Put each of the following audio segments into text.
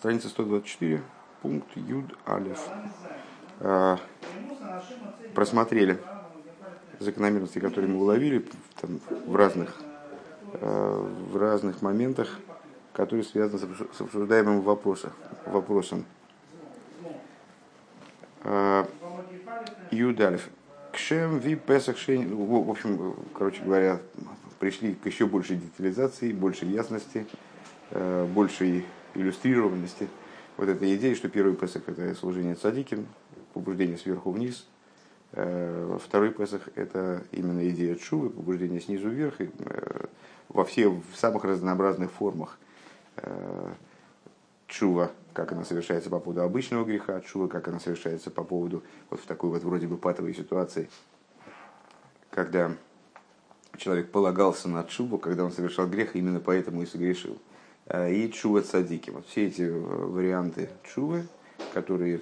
Страница 124, пункт Юд Алиф. А, просмотрели закономерности, которые мы уловили там, в, разных, а, в разных моментах, которые связаны с обсуждаемым вопросом. вопросом. А, Юд Алиф. Кшем ви Песах В общем, короче говоря, пришли к еще большей детализации, большей ясности, большей иллюстрированности вот этой идеи, что первый Песах это служение цадиким, побуждение сверху вниз, э, второй Песах это именно идея чувы, побуждение снизу вверх, и, э, во все, в самых разнообразных формах э, чува, как она совершается по поводу обычного греха, чува, как она совершается по поводу вот в такой вот вроде бы патовой ситуации, когда человек полагался на чуву, когда он совершал грех, именно поэтому и согрешил. Э, и чува цадики. Вот все эти э, варианты чувы, которые,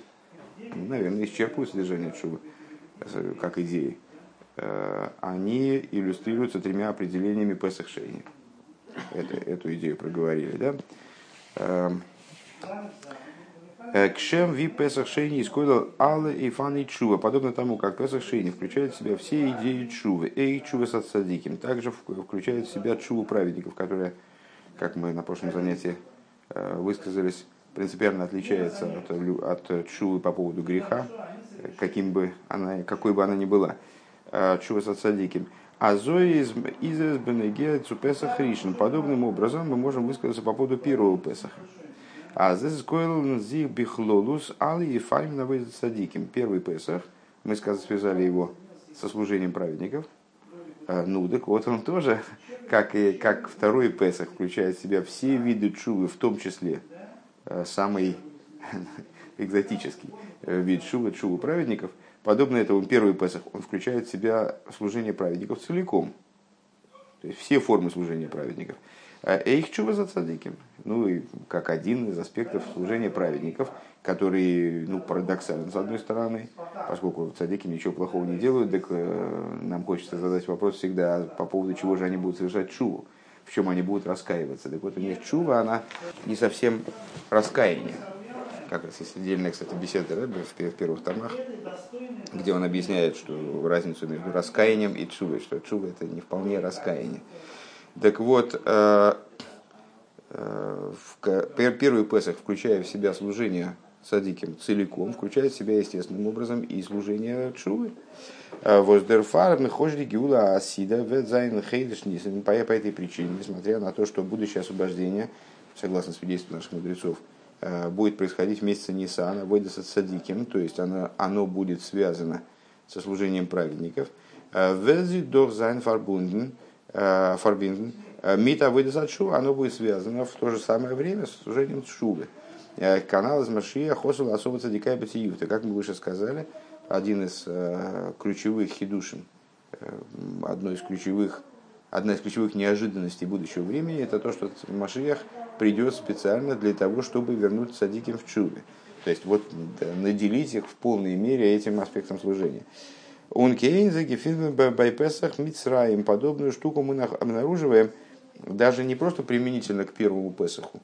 наверное, исчерпывают содержание чувы э, как идеи, они иллюстрируются тремя определениями Песах. Это, эту идею проговорили, да? Кшем ви Песах Шейни искойлал Алле и Фаны Чува. Подобно тому, как Песах включает в себя все идеи Чувы. Эй Чува с Садиким. Также включает в себя Чуву праведников, которые как мы на прошлом занятии э, высказались, принципиально отличается от, от чувы по поводу греха, каким бы она, какой бы она ни была. Э, чува с садиким. А зои из Бенегея Цупесах. Подобным образом мы можем высказаться по поводу первого Песаха. А здесь койл зих бихлолус али и файм наводит садиким. Первый Песах, мы связали его со служением праведников. Э, ну, так вот он тоже как, и, как второй Песах включает в себя все виды чувы, в том числе э, самый экзотический э, вид чувы, чувы праведников, подобно этому первый Песах, он включает в себя служение праведников целиком. То есть все формы служения праведников. А их чува за цадиким. Ну и как один из аспектов служения праведников, который ну, парадоксален с одной стороны, поскольку цадики ничего плохого не делают, так э, нам хочется задать вопрос всегда по поводу чего же они будут совершать чуву, в чем они будут раскаиваться. Так вот у них чува, она не совсем раскаяние. Как раз есть отдельная, кстати, беседа Рэбе в первых томах, где он объясняет, что разницу между раскаянием и чувой, что чува это не вполне раскаяние. Так вот, э, э, первый Песах, включая в себя служение садиким целиком, включает в себя естественным образом и служение чувы. Э, Воздерфар мехожди гиула асида ведзайн хейдеш по этой причине, несмотря на то, что будущее освобождение, согласно свидетельству наших мудрецов, будет происходить в месяце Нисана, выйдет с садиким, то есть оно, оно будет связано со служением праведников. Вези дох зайн фарбунден, Э, фарбинден, э, мита выйдет шува, оно будет связано в то же самое время с служением шувы. Э, канал из Машия Хосула особо цадикай батиюта. Как мы выше сказали, один из ключевых хидушин, одно из ключевых, одна из ключевых неожиданностей будущего времени, это то, что Машиях придет специально для того, чтобы вернуть садиким в чуве. То есть вот наделить их в полной мере этим аспектом служения. Он кейнзеги фильм байпесах мицраим. Подобную штуку мы обнаруживаем даже не просто применительно к первому Песаху,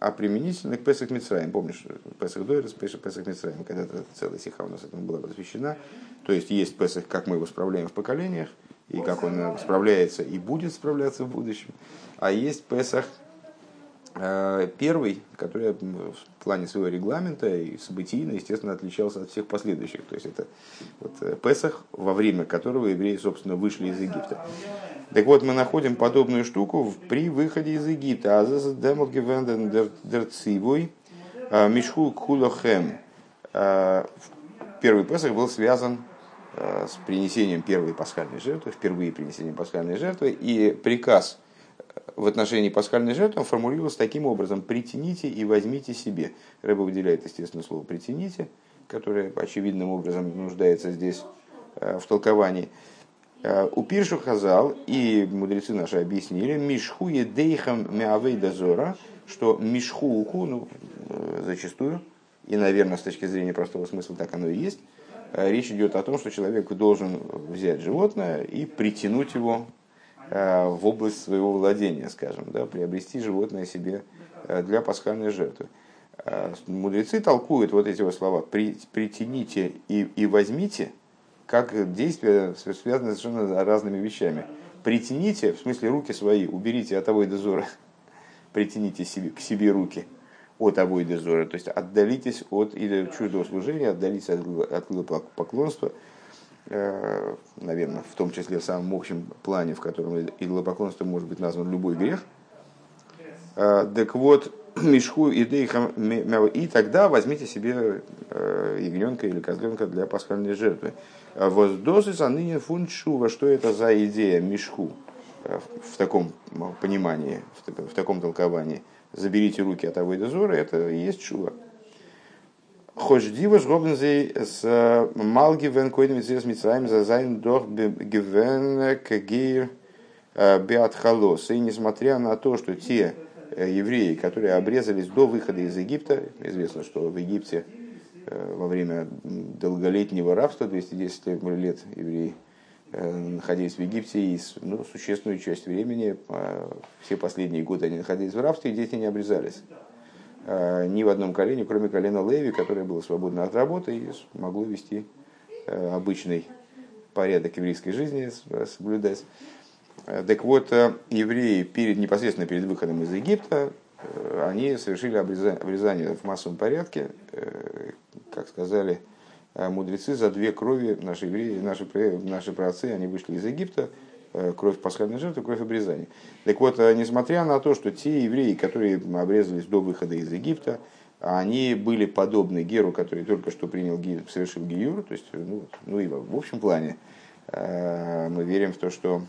а применительно к Песах Мицраим. Помнишь, Песах Дойрес, Песах Мицраим, когда-то целая сиха у нас этому была посвящена. То есть есть Песах, как мы его справляем в поколениях, и как он справляется и будет справляться в будущем. А есть Песах первый, который в плане своего регламента и событийно, естественно, отличался от всех последующих. То есть это вот э, Песах, во время которого евреи, собственно, вышли из Египта. Так вот, мы находим подобную штуку при выходе из Египта. Азаз демолгевенден дерцивой э, мишху кулохем. Первый Песах был связан с принесением первой пасхальной жертвы, впервые принесением пасхальной жертвы, и приказ – в отношении пасхальной жертвы он формулировался таким образом «притяните и возьмите себе». Рыба выделяет, естественно, слово «притяните», которое очевидным образом нуждается здесь э, в толковании. Э, у Пиршу Хазал и мудрецы наши объяснили «мишху едейхам меавей дозора», что мишхуку, ну, э, зачастую, и, наверное, с точки зрения простого смысла так оно и есть, речь идет о том, что человек должен взять животное и притянуть его в область своего владения, скажем, да, приобрести животное себе э, для пасхальной жертвы. Мудрецы толкуют вот эти вот слова «притяните и, и возьмите», как действия, связанные с совершенно разными вещами. Притяните, в смысле руки свои, уберите от того и дозора, притяните себе, к себе руки от и дозора, то есть отдалитесь от или чуждого служения, отдалитесь от, от поклонства, э, наверное, в том числе в самом общем плане, в котором идолопоклонство может быть назван любой грех. Э, так вот, мешху и и тогда возьмите себе э, ягненка или козленка для пасхальной жертвы. Воздозы за ныне фунчува, что это за идея мешху э, в таком понимании, в таком толковании. Заберите руки от Авойда Зора, это и есть чува. Хождива жгобнзей с малги вен койдем с Мицраем за зайн дох гивен кагир биатхалос. И несмотря на то, что те евреи, которые обрезались до выхода из Египта, известно, что в Египте Э, во время долголетнего рабства, 210 лет евреи э, находились в Египте, и ну, существенную часть времени, э, все последние годы они находились в рабстве, и дети не обрезались. Ни в одном колене, кроме колена Леви, которое было свободно от работы и могло вести обычный порядок еврейской жизни, соблюдать. Так вот, евреи перед, непосредственно перед выходом из Египта Э, они совершили обрезание в массовом порядке, э, как сказали э, мудрецы, за две крови наши евреи, наши, наши праотцы, они вышли из Египта, кровь пасхальной жертвы, кровь обрезания. Так вот, несмотря на то, что те евреи, которые обрезались до выхода из Египта, они были подобны Геру, который только что принял, совершил Гиюр, то есть, ну, ну и в общем плане мы верим в то, что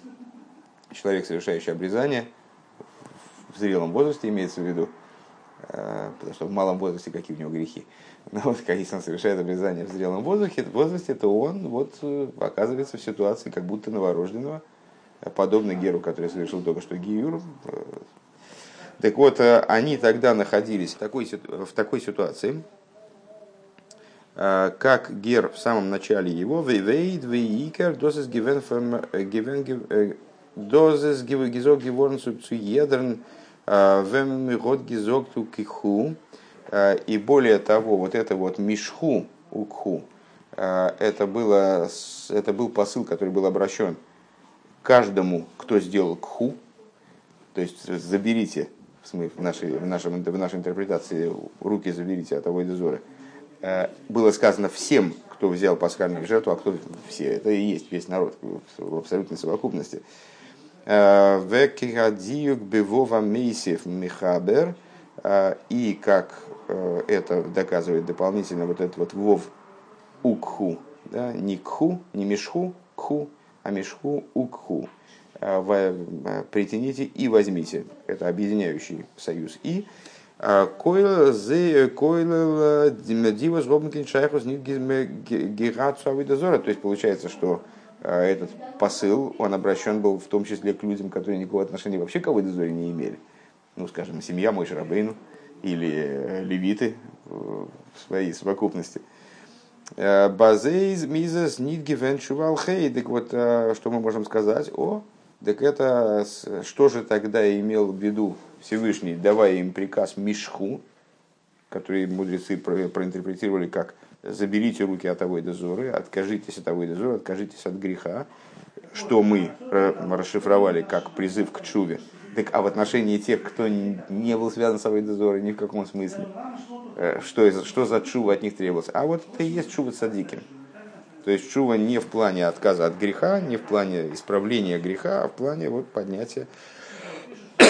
человек, совершающий обрезание – в зрелом возрасте имеется в виду, э, потому что в малом возрасте какие у него грехи. Но вот если он совершает обрезание в зрелом возрасте, в возрасте, то он вот э, оказывается в ситуации как будто новорожденного, подобно Геру, который совершил только что Гиюр. Так вот, э, они тогда находились в такой, в такой ситуации, как Гер в самом начале его, «Вейвейд, вейикер, дозес гивен гивен дозес гизок геворн цу едрн Вемигод гизокту киху. И более того, вот это вот мишху укху, это, было, это был посыл, который был обращен каждому, кто сделал кху, то есть заберите, в, нашей, в, нашем, в нашей интерпретации руки заберите от того дозора, было сказано всем, кто взял пасхальную жертву, а кто все, это и есть весь народ в абсолютной совокупности. Векигадиюк бевова мейсев михабер. И как э, это доказывает дополнительно вот этот вот вов укху, да, не кху, не мешху, кху, а мешху укху. Э, притяните и возьмите. Это объединяющий союз. И Койл зе койл дивас гобнкин шайхус гигацу авидозора. То есть получается, что этот посыл, он обращен был в том числе к людям, которые никакого отношения вообще к Авойдозоре не имели. Ну, скажем, семья Мой Шарабейну или э, левиты в своей совокупности. Э, Базейз мизес нит гивен хей. Так вот, э, что мы можем сказать? О, так это что же тогда имел в виду Всевышний, давая им приказ Мишху, который мудрецы проинтерпретировали как заберите руки от Авойда Зоры, откажитесь от Авойда Зоры, откажитесь от греха, что мы расшифровали как призыв к чуве. Так, а в отношении тех, кто не был связан с Авойда Зорой ни в каком смысле, э, что, что за чува от них требовалось? А вот это и есть чува садиким. То есть чува не в плане отказа от греха, не в плане исправления греха, а в плане вот поднятия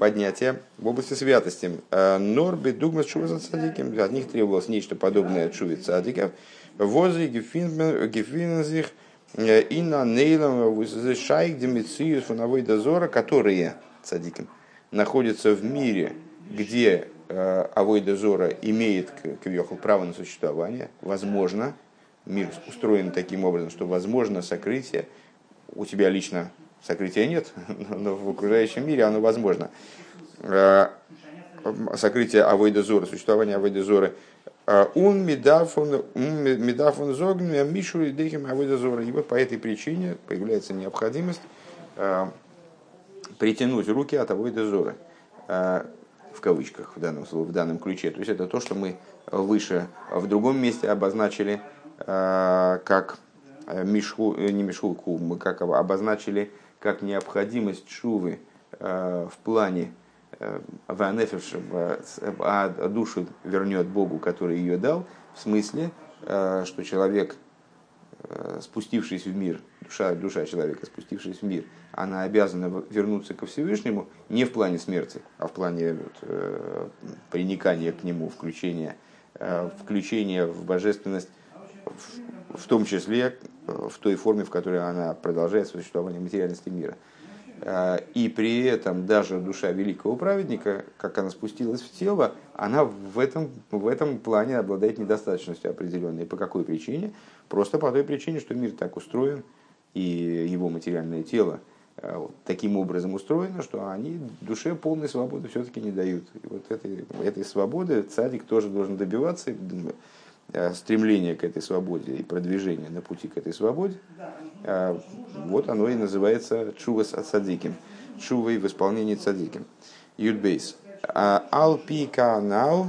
поднятия в области святости. Э, Норби дугмас шува цадиким, от них требовалось нечто подобное от шуве цадиков. Возле гефинзих э, и на нейлом шайк демициус фоновой дозора, которые цадиким находятся в мире, где э, Авой Дозора имеет квехал право на существование, возможно, мир устроен таким образом, что возможно сокрытие у тебя лично Сокрытия нет, но в окружающем мире оно возможно. Э, сокрытие Авойдозора, существование Авойдозора. Он медафон зогн мишу и дехим Авойдозора. И вот по этой причине появляется необходимость э, притянуть руки от Авойдозора. Э, кавычках в данном, в данном ключе. То есть это то, что мы выше в другом месте обозначили как мишху, не мишхулку, мы как обозначили как необходимость шувы в плане Ванефиш, а душу вернет Богу, который ее дал, в смысле, что человек, спустившись в мир, душа, душа человека, спустившись в мир, она обязана вернуться ко Всевышнему не в плане смерти, а в плане вот, э, приникания к нему, включения, э, включения в божественность, в, в том числе э, в той форме, в которой она продолжает существование материальности мира. Э, и при этом даже душа великого праведника, как она спустилась в тело, она в этом, в этом плане обладает недостаточностью определенной. По какой причине? Просто по той причине, что мир так устроен, и его материальное тело – Э, таким образом устроено, что они душе полной свободы все-таки не дают. И вот этой, этой свободы цадик тоже должен добиваться, стремление к этой свободе и продвижение на пути к этой свободе. Э, вот оно и называется чувас от садиким. Чувой в исполнении цадиким. Юдбейс. Алпи канал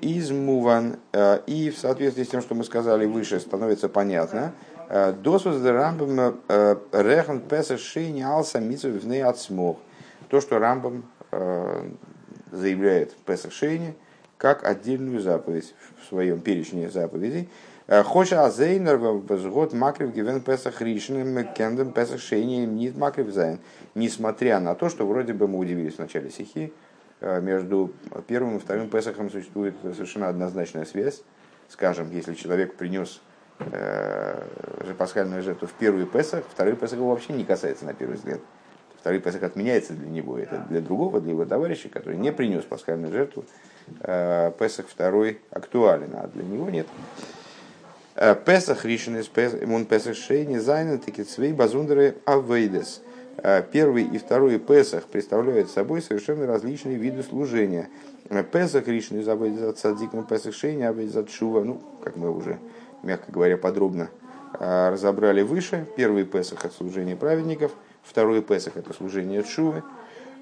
из муван. И в соответствии с тем, что мы сказали выше, становится понятно, Досваз Рамбам э, Рехан Песах Шейни Алса Митсов в Ацмох. То, что Рамбам э, заявляет Песах Шейни как отдельную заповедь в своем перечне заповедей. Э, Хоша Азейнер возгод Макрив Гивен Песах Ришным Кендем Песах Шейни Нит Макрив Зайн. Несмотря на то, что вроде бы мы удивились в начале стихи, между первым и вторым Песахом существует совершенно однозначная связь. Скажем, если человек принес э, пасхальную жертву в первый Песах, второй Песах его вообще не касается на первый взгляд. Второй Песах отменяется для него, это для другого, для его товарища, который не принес пасхальную жертву. Э, Песах второй актуален, а для него нет. Э, פסח ראשון און פסח שני זיינען טאקע צוויי באזונדערע עבודות. Э, первый и второй Песах представляют собой совершенно различные виды служения. Песах ришен из авейдес цадиком Песах шейни авейдес шува, ну, как мы уже мягко говоря, подробно разобрали выше. Первый Песах – это служение праведников, второй Песах – это служение Шувы.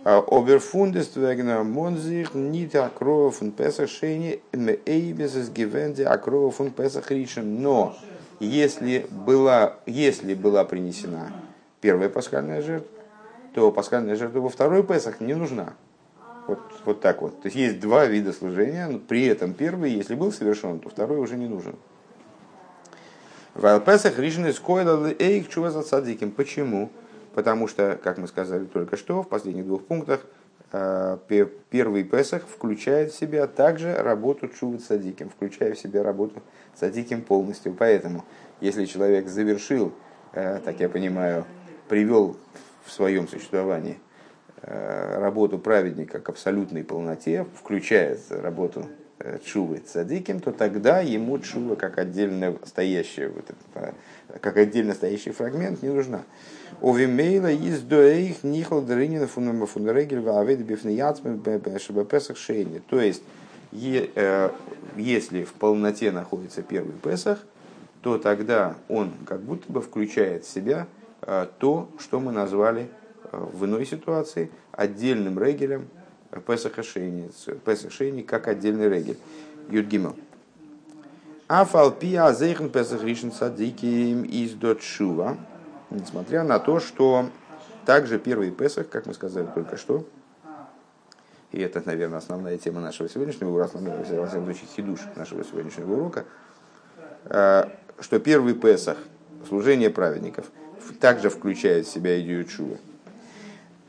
А, Оберфундест вегна монзих нит акрова фун Песах шейни эйбесес гивенде акрова фун Песах ришен. Но если была, если была принесена первая пасхальная жертва, то пасхальная жертва во второй Песах не нужна. Вот, вот так вот. То есть есть два вида служения, но при этом первый, если был совершен, то второй уже не нужен. Вайлпесах Ришны Скойла Эйх Чуваза Садиким. Почему? Потому что, как мы сказали только что, в последних двух пунктах, э, первый Песах включает в себя также работу Чуват Садиким, включая в себя работу Садиким полностью. Поэтому, если человек завершил, э, так я понимаю, привел в своем существовании э, работу праведника к абсолютной полноте, включая работу чувы цадиким, то тогда ему чува как отдельно стоящая, вот это, как отдельно стоящий фрагмент не нужна. У Вимейла есть доэйх нихал дрынина фундерегель ваавед бифнияцмы шебепесах шейни. То есть, э, если в полноте находится первый Песах, то тогда он как будто бы включает в себя э, то, что мы назвали э, в иной ситуации отдельным регелем Песах Шейни как отдельный регель. Юдгимел. Афалпи азейхен Песах Ришен Садиким из Дотшува. Несмотря на то, что также первый Песах, как мы сказали только что, и это, наверное, основная тема нашего сегодняшнего урока, во всяком случае, хидуш нашего сегодняшнего урока, э, что первый Песах, служение праведников, также включает в себя идею чува.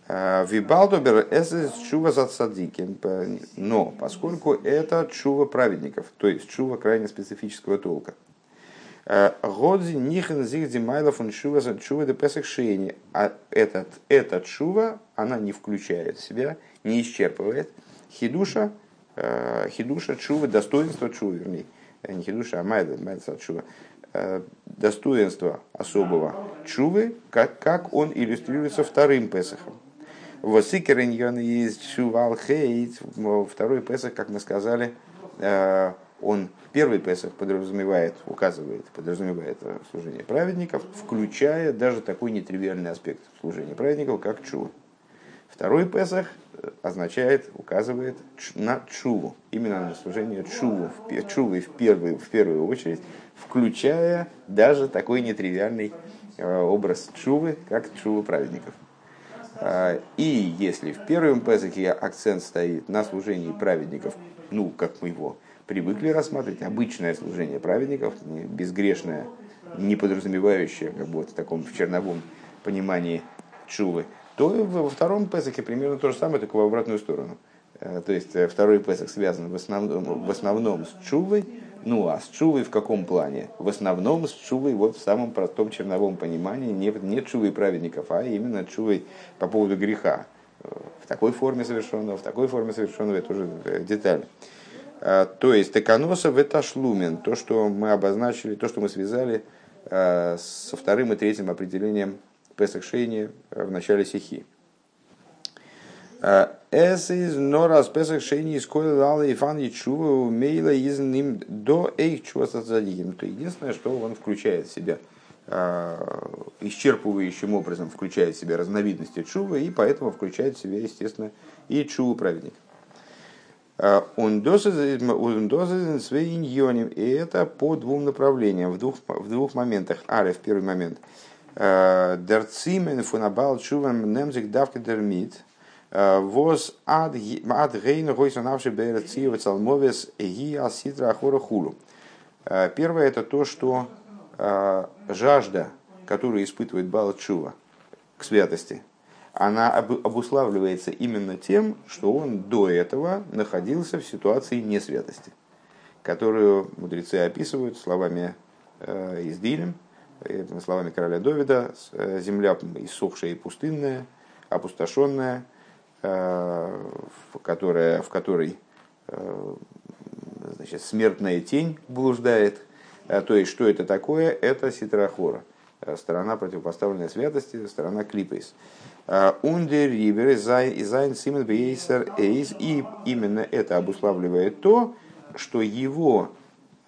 Вибалдобер эсэс чува за цадиким. Но поскольку это чува праведников, то есть чува крайне специфического толка. Годзи нихен зих димайлов он чува за чува де песах шейни. А этот, эта чува, она не включает в себя, не исчерпывает хидуша, хидуша чува, достоинство чува, вернее. Не хидуша, а майда, майда чува достоинство особого чувы, как, как он иллюстрируется вторым Песахом. Восикериньон из Шувал Хейт, второй Песах, как мы сказали, э, он первый Песах подразумевает, указывает, подразумевает служение праведников, включая даже такой нетривиальный аспект служения праведников, как Чува. Второй Песах означает, указывает на чуву, именно на служение чуву, чувы в первую, в первую очередь, включая даже такой нетривиальный образ чувы, как чува праведников. И если в первом Песахе акцент стоит на служении праведников, ну, как мы его привыкли рассматривать, обычное служение праведников, безгрешное, не подразумевающее, как бы вот в таком в черновом понимании чувы, то во втором Песахе примерно то же самое, только в обратную сторону. Э, то есть э, второй Песах связан в основном, в основном с чувой, ну а с чувой в каком плане? В основном с чувой вот в самом простом черновом понимании, не, не чувой праведников, а именно чувой по поводу греха. Э, в такой форме совершенного, в такой форме совершенного, это уже деталь. То есть эконоса в эташлумен, то, что мы обозначили, то, что мы связали со вторым и третьим определением Песах в начале стихи. Эс из норас Песах Шейни из Койла и Фан Ячува Мейла из ним до Эйх Чува Сацадигим. То единственное, что он включает в себя исчерпывающим образом включает в себя разновидности чува и поэтому включает в себя, естественно, и чуву дозен свейньоним, и это по двум направлениям, в двух, в двух моментах. Аре в первый момент – Дерцимен фунабал чувам немзик давка дермит. Воз ад гейн гойсонавши берциева цалмовес ги аситра хулу. Первое это то, что жажда, которую испытывает Бал Чува к святости, она обуславливается именно тем, что он до этого находился в ситуации несвятости, которую мудрецы описывают словами из Дилем, словами короля Довида, э, земля иссохшая и пустынная, опустошенная, э, в которой, в которой э, значит, смертная тень блуждает. То есть, что это такое? Это ситрахора, сторона противопоставленной святости, сторона клипейс. Ундер ривер зайн бейсер эйс. И именно это обуславливает то, что его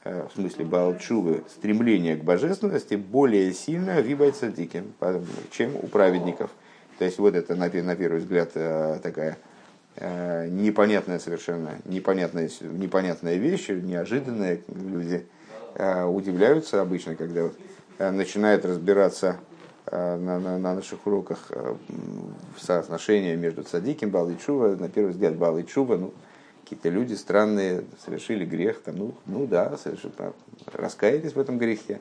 Э, в смысле Балчувы, стремление к божественности более сильно вибает садиким, чем у праведников. То есть вот это на, на первый взгляд э, такая э, непонятная совершенно, непонятная, непонятная вещь, неожиданная. Люди удивляются обычно, когда вот начинают разбираться на, на, на наших уроках соотношение между садиким, Бал и Чува. На первый взгляд Бал и Чува, ну, какие-то люди странные совершили грех, там, ну, ну да, совершили, раскаялись в этом грехе.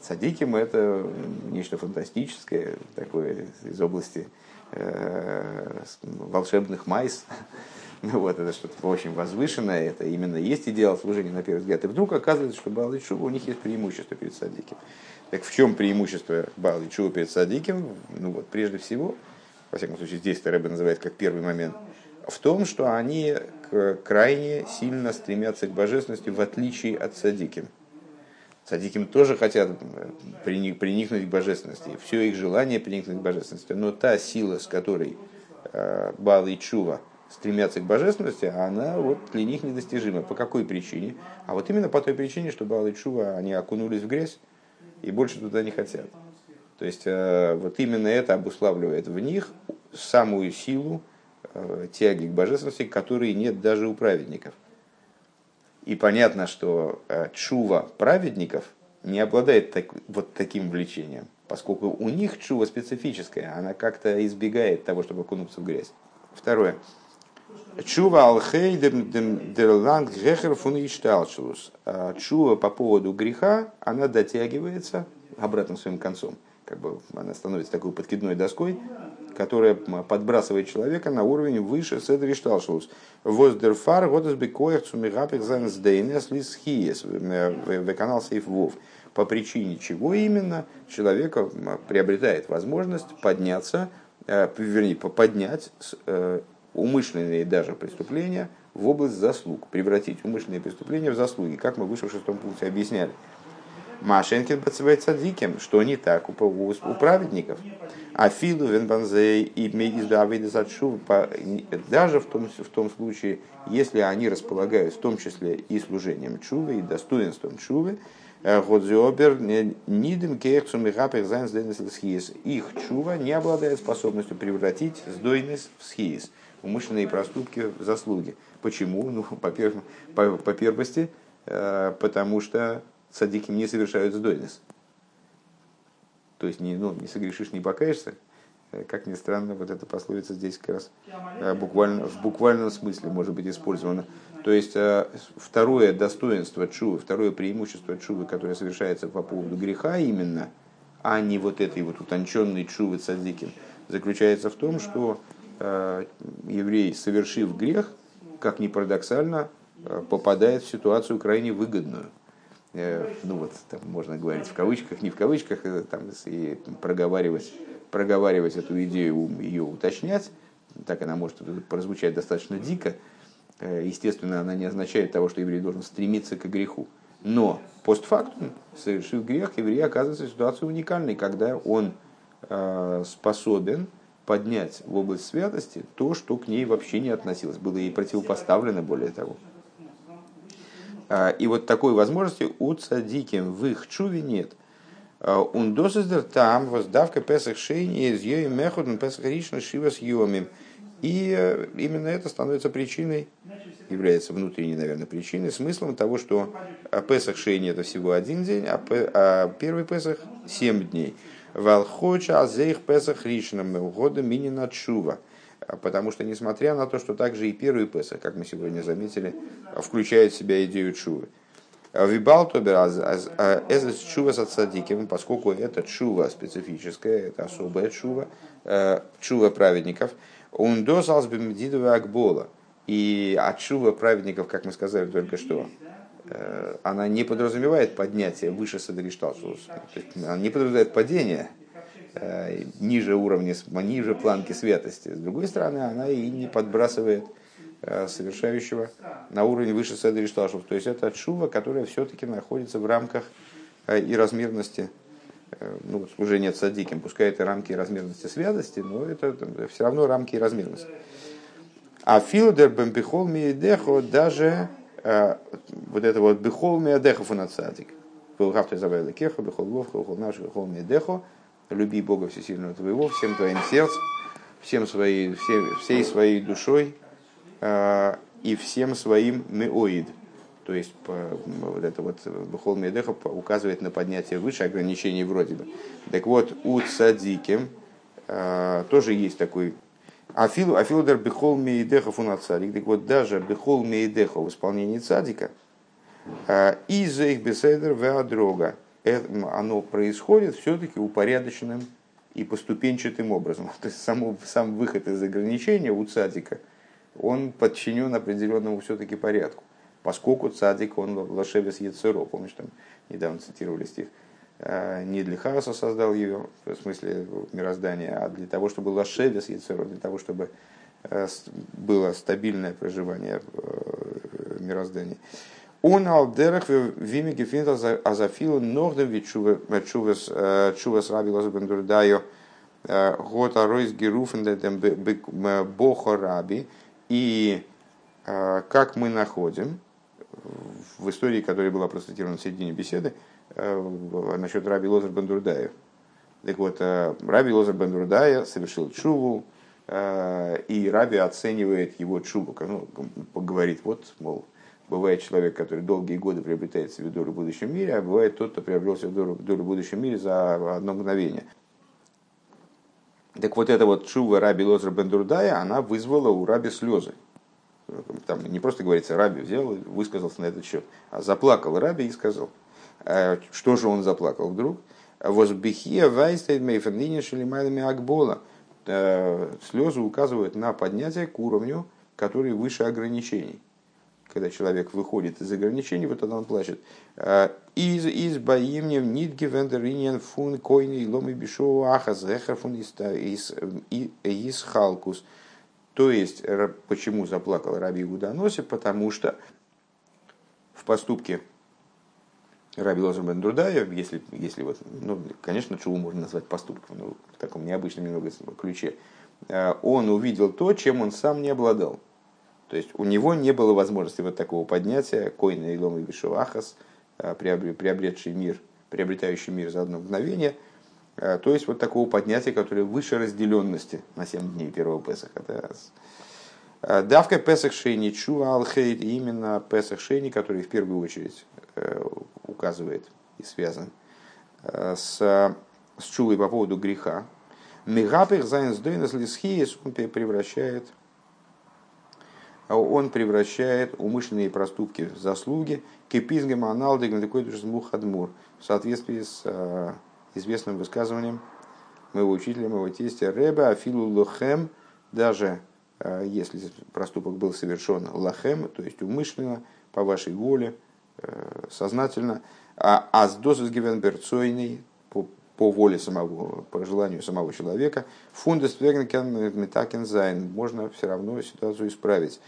Садиким это нечто фантастическое, такое из области э, волшебных майс. Ну вот, это что-то очень возвышенное, это именно есть идеал служения на первый взгляд. И вдруг оказывается, что Баал Чува, у них есть преимущество перед Садиким. Так в чем преимущество Баал Чува перед Садиким? Ну вот, прежде всего, во всяком случае, здесь Рэбе называет как первый момент, в том, что они крайне сильно стремятся к божественности, в отличие от садиким. Садиким тоже хотят приникнуть к божественности. Все их желание приникнуть к божественности. Но та сила, с которой э, Бал и Чува стремятся к божественности, она вот для них недостижима. По какой причине? А вот именно по той причине, что Бал и Чува, они окунулись в грязь и больше туда не хотят. То есть э, вот именно это обуславливает в них самую силу, Э, тяги к божественности, которые нет даже у праведников. И понятно, что э, чува праведников не обладает так, вот таким влечением, поскольку у них чува специфическая, она как-то избегает того, чтобы окунуться в грязь. Второе. Чува алхей дерланг грехер фун э, Чува по поводу греха, она дотягивается обратным своим концом. Как бы она становится такой подкидной доской, которая подбрасывает человека на уровень выше Седри Шталшус. Воздерфар, бекоях цумигапик зансдейнес лисхиес, в канал Сейф Вов. По причине чего именно человек приобретает возможность подняться, э, вернее, поднять э, умышленные даже преступления в область заслуг, превратить умышленные преступления в заслуги, как мы выше в шестом пункте объясняли. Машенкин бацевает садиким, что не так у, у, у праведников. А филу венбанзей и даже в том, в том случае, если они располагают в том числе и служением чувы, и достоинством чувы, э, Годзиобер нидем кехцум и хапех Их чува не обладает способностью превратить сдойность в схиес, умышленные проступки в заслуги. Почему? Ну, по первости, э, потому что садики не совершают сдойность. То есть не, ну, не согрешишь, не покаешься. Э, как ни странно, вот эта пословица здесь как раз э, буквально, в буквальном смысле может быть использована. То есть э, второе достоинство чувы, второе преимущество чувы, которое совершается по поводу греха именно, а не вот этой вот утонченной чувы цадикин, заключается в том, что еврей, совершив грех, как ни парадоксально, попадает в ситуацию крайне выгодную – ну вот, там можно говорить в кавычках, не в кавычках, э, там, и проговаривать, проговаривать эту идею, ее уточнять, так она может прозвучать достаточно дико. Э, естественно, она не означает того, что еврей должен стремиться к греху. Но постфактум, совершив грех, еврей оказывается в ситуации уникальной, когда он способен поднять в область святости то, что к ней вообще не относилось, было ей противопоставлено, более того. А, и вот такой возможности у цадиким в их чуве нет. Ундосиздер там воздавка Песах Шейни из Йои Меходен Песах Ришна Шива с Йомим. И э, именно это становится причиной, является внутренней, наверное, причиной, смыслом того, что Песах Шейни это всего один день, а, а первый Песах семь дней. Валхоча азейх Песах Ришном года минина чува. А потому что, несмотря на то, что также и первый Песах, как мы сегодня заметили, включает в себя идею чувы. Вибал тобер эзес чува с отсадиким, поскольку это чува специфическая, это особая чува, э, чува праведников. Он дозалс бемедидова акбола. И от чува праведников, как мы сказали только что, э, она не подразумевает поднятие выше Садришталсус. Она не подразумевает падение, ниже уровня, ниже планки святости. С другой стороны, она и не подбрасывает э, совершающего на уровень выше Седри Шташев. То есть это шува, которая все-таки находится в рамках э, и размерности ну, служения цадиким. Пускай это рамки и размерности святости, но это, все равно рамки и размерности. А филдер бембихол миедехо даже вот это вот бихол миедехо фунацадик. Был гавты забавили кехо, бихол ловха, бихол наш, бихол миедехо люби Бога Всесильного твоего, всем твоим сердцем, всем своей, всей, всей своей душой э, и всем своим меоид. То есть по, вот это вот Бухол Медеха указывает на поднятие выше ограничений вроде бы. Так вот, у цадиким э, тоже есть такой Афил, Афилдер Бехол Мейдеха Фунацарик. Так вот, даже Бехол Мейдеха в исполнении цадика, э, из их беседер Веадрога, оно происходит все-таки упорядоченным и поступенчатым образом. То есть само, сам выход из ограничения у цадика, он подчинен определенному все-таки порядку. Поскольку цадик, он лошевец Яцеро, помнишь, там недавно цитировали стих, «А, не для хаоса создал ее, в смысле мироздания, а для того, чтобы лошевец Яцеро, для того, чтобы э, было стабильное проживание в э, мироздании. Он алдерах вими гефинт азафилу нордем чувас раби лозбен дурдайо год аройс геруфен дем бохо раби. И как мы находим в истории, которая была процитирована в середине беседы, насчет раби Лозер Бендурдая. Так вот, раби Лозер Бендурдая совершил чуву, и раби оценивает его чуву, ну, говорит, вот, мол, Бывает человек, который долгие годы приобретает себе долю в будущем мире, а бывает тот, кто приобрел себе долю, долю в будущем мире за одно мгновение. Так вот эта вот шува Раби Лозер Бендурдая, она вызвала у Раби слезы. Там не просто говорится, Раби взял и высказался на этот счет, а заплакал Раби и сказал. «А что же он заплакал вдруг? Возбихия вайстейд мейферлине шелимайлами акбола. Э, слезы указывают на поднятие к уровню, который выше ограничений когда человек выходит из ограничений, вот тогда он плачет. «А, из из боимнев нитги вендеринен фун койни ломи бишоу ахаз фун из из халкус. То есть, почему заплакал Раби Гуданоси? Потому что в поступке Раби Лозер бен Дурдая, если, если вот, ну, конечно, чуву можно назвать поступком, ну, в таком необычном немного ключе, э, он увидел то, чем он сам не обладал. То есть у него не было возможности вот такого поднятия, койна и лома и вишуахас, э, приобретший мир, приобретающий мир за одно мгновение, э, то есть вот такого поднятия, которое выше разделенности на 7 дней первого Песаха. Давка Песах Шейни Чува Алхейт, именно Песах Шейни, который в первую очередь указывает и связан с, с Чувой по поводу греха. Мегапех Зайнс Дойнес Лисхиес он превращает он превращает умышленные проступки в заслуги. На такой мухадмур в соответствии с э, известным высказыванием моего учителя, моего тестя Реба Афилу Лохем, даже э, если проступок был совершен лахем, то есть умышленно, по вашей воле, э, сознательно, а аздосус гивенберцойный, по, воле самого, по желанию самого человека, фундес метакензайн, можно все равно ситуацию исправить.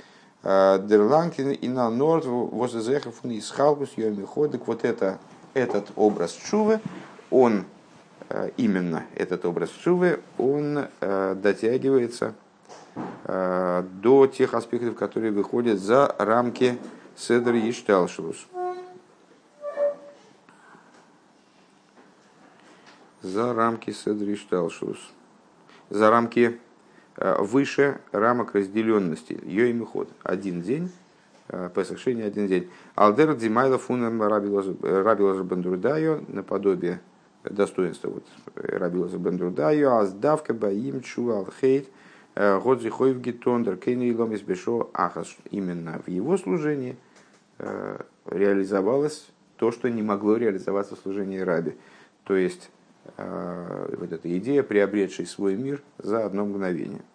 Дерланкин и на норд возезехов из халбус ходик вот это, этот образ чувы, он э, именно этот образ чувы, он э, дотягивается до тех аспектов, которые выходят за рамки Седр и За рамки Седр и Шталшус. За рамки Э, выше рамок разделенности. Ее ход. Один день, э, Песах Шини один день. Алдер Димайла Фунам Рабилаза Бандурдайо, наподобие достоинства вот, Рабилаза Бандурдайо, Аздавка Баим Чу Алхейт, э, Годзи Хойв Гитондер, Кейни Ломис Бешо Ахас. Именно в его служении реализовалось то, что не могло реализоваться в служении Раби. То есть вот эта идея, приобретшей свой мир за одно мгновение –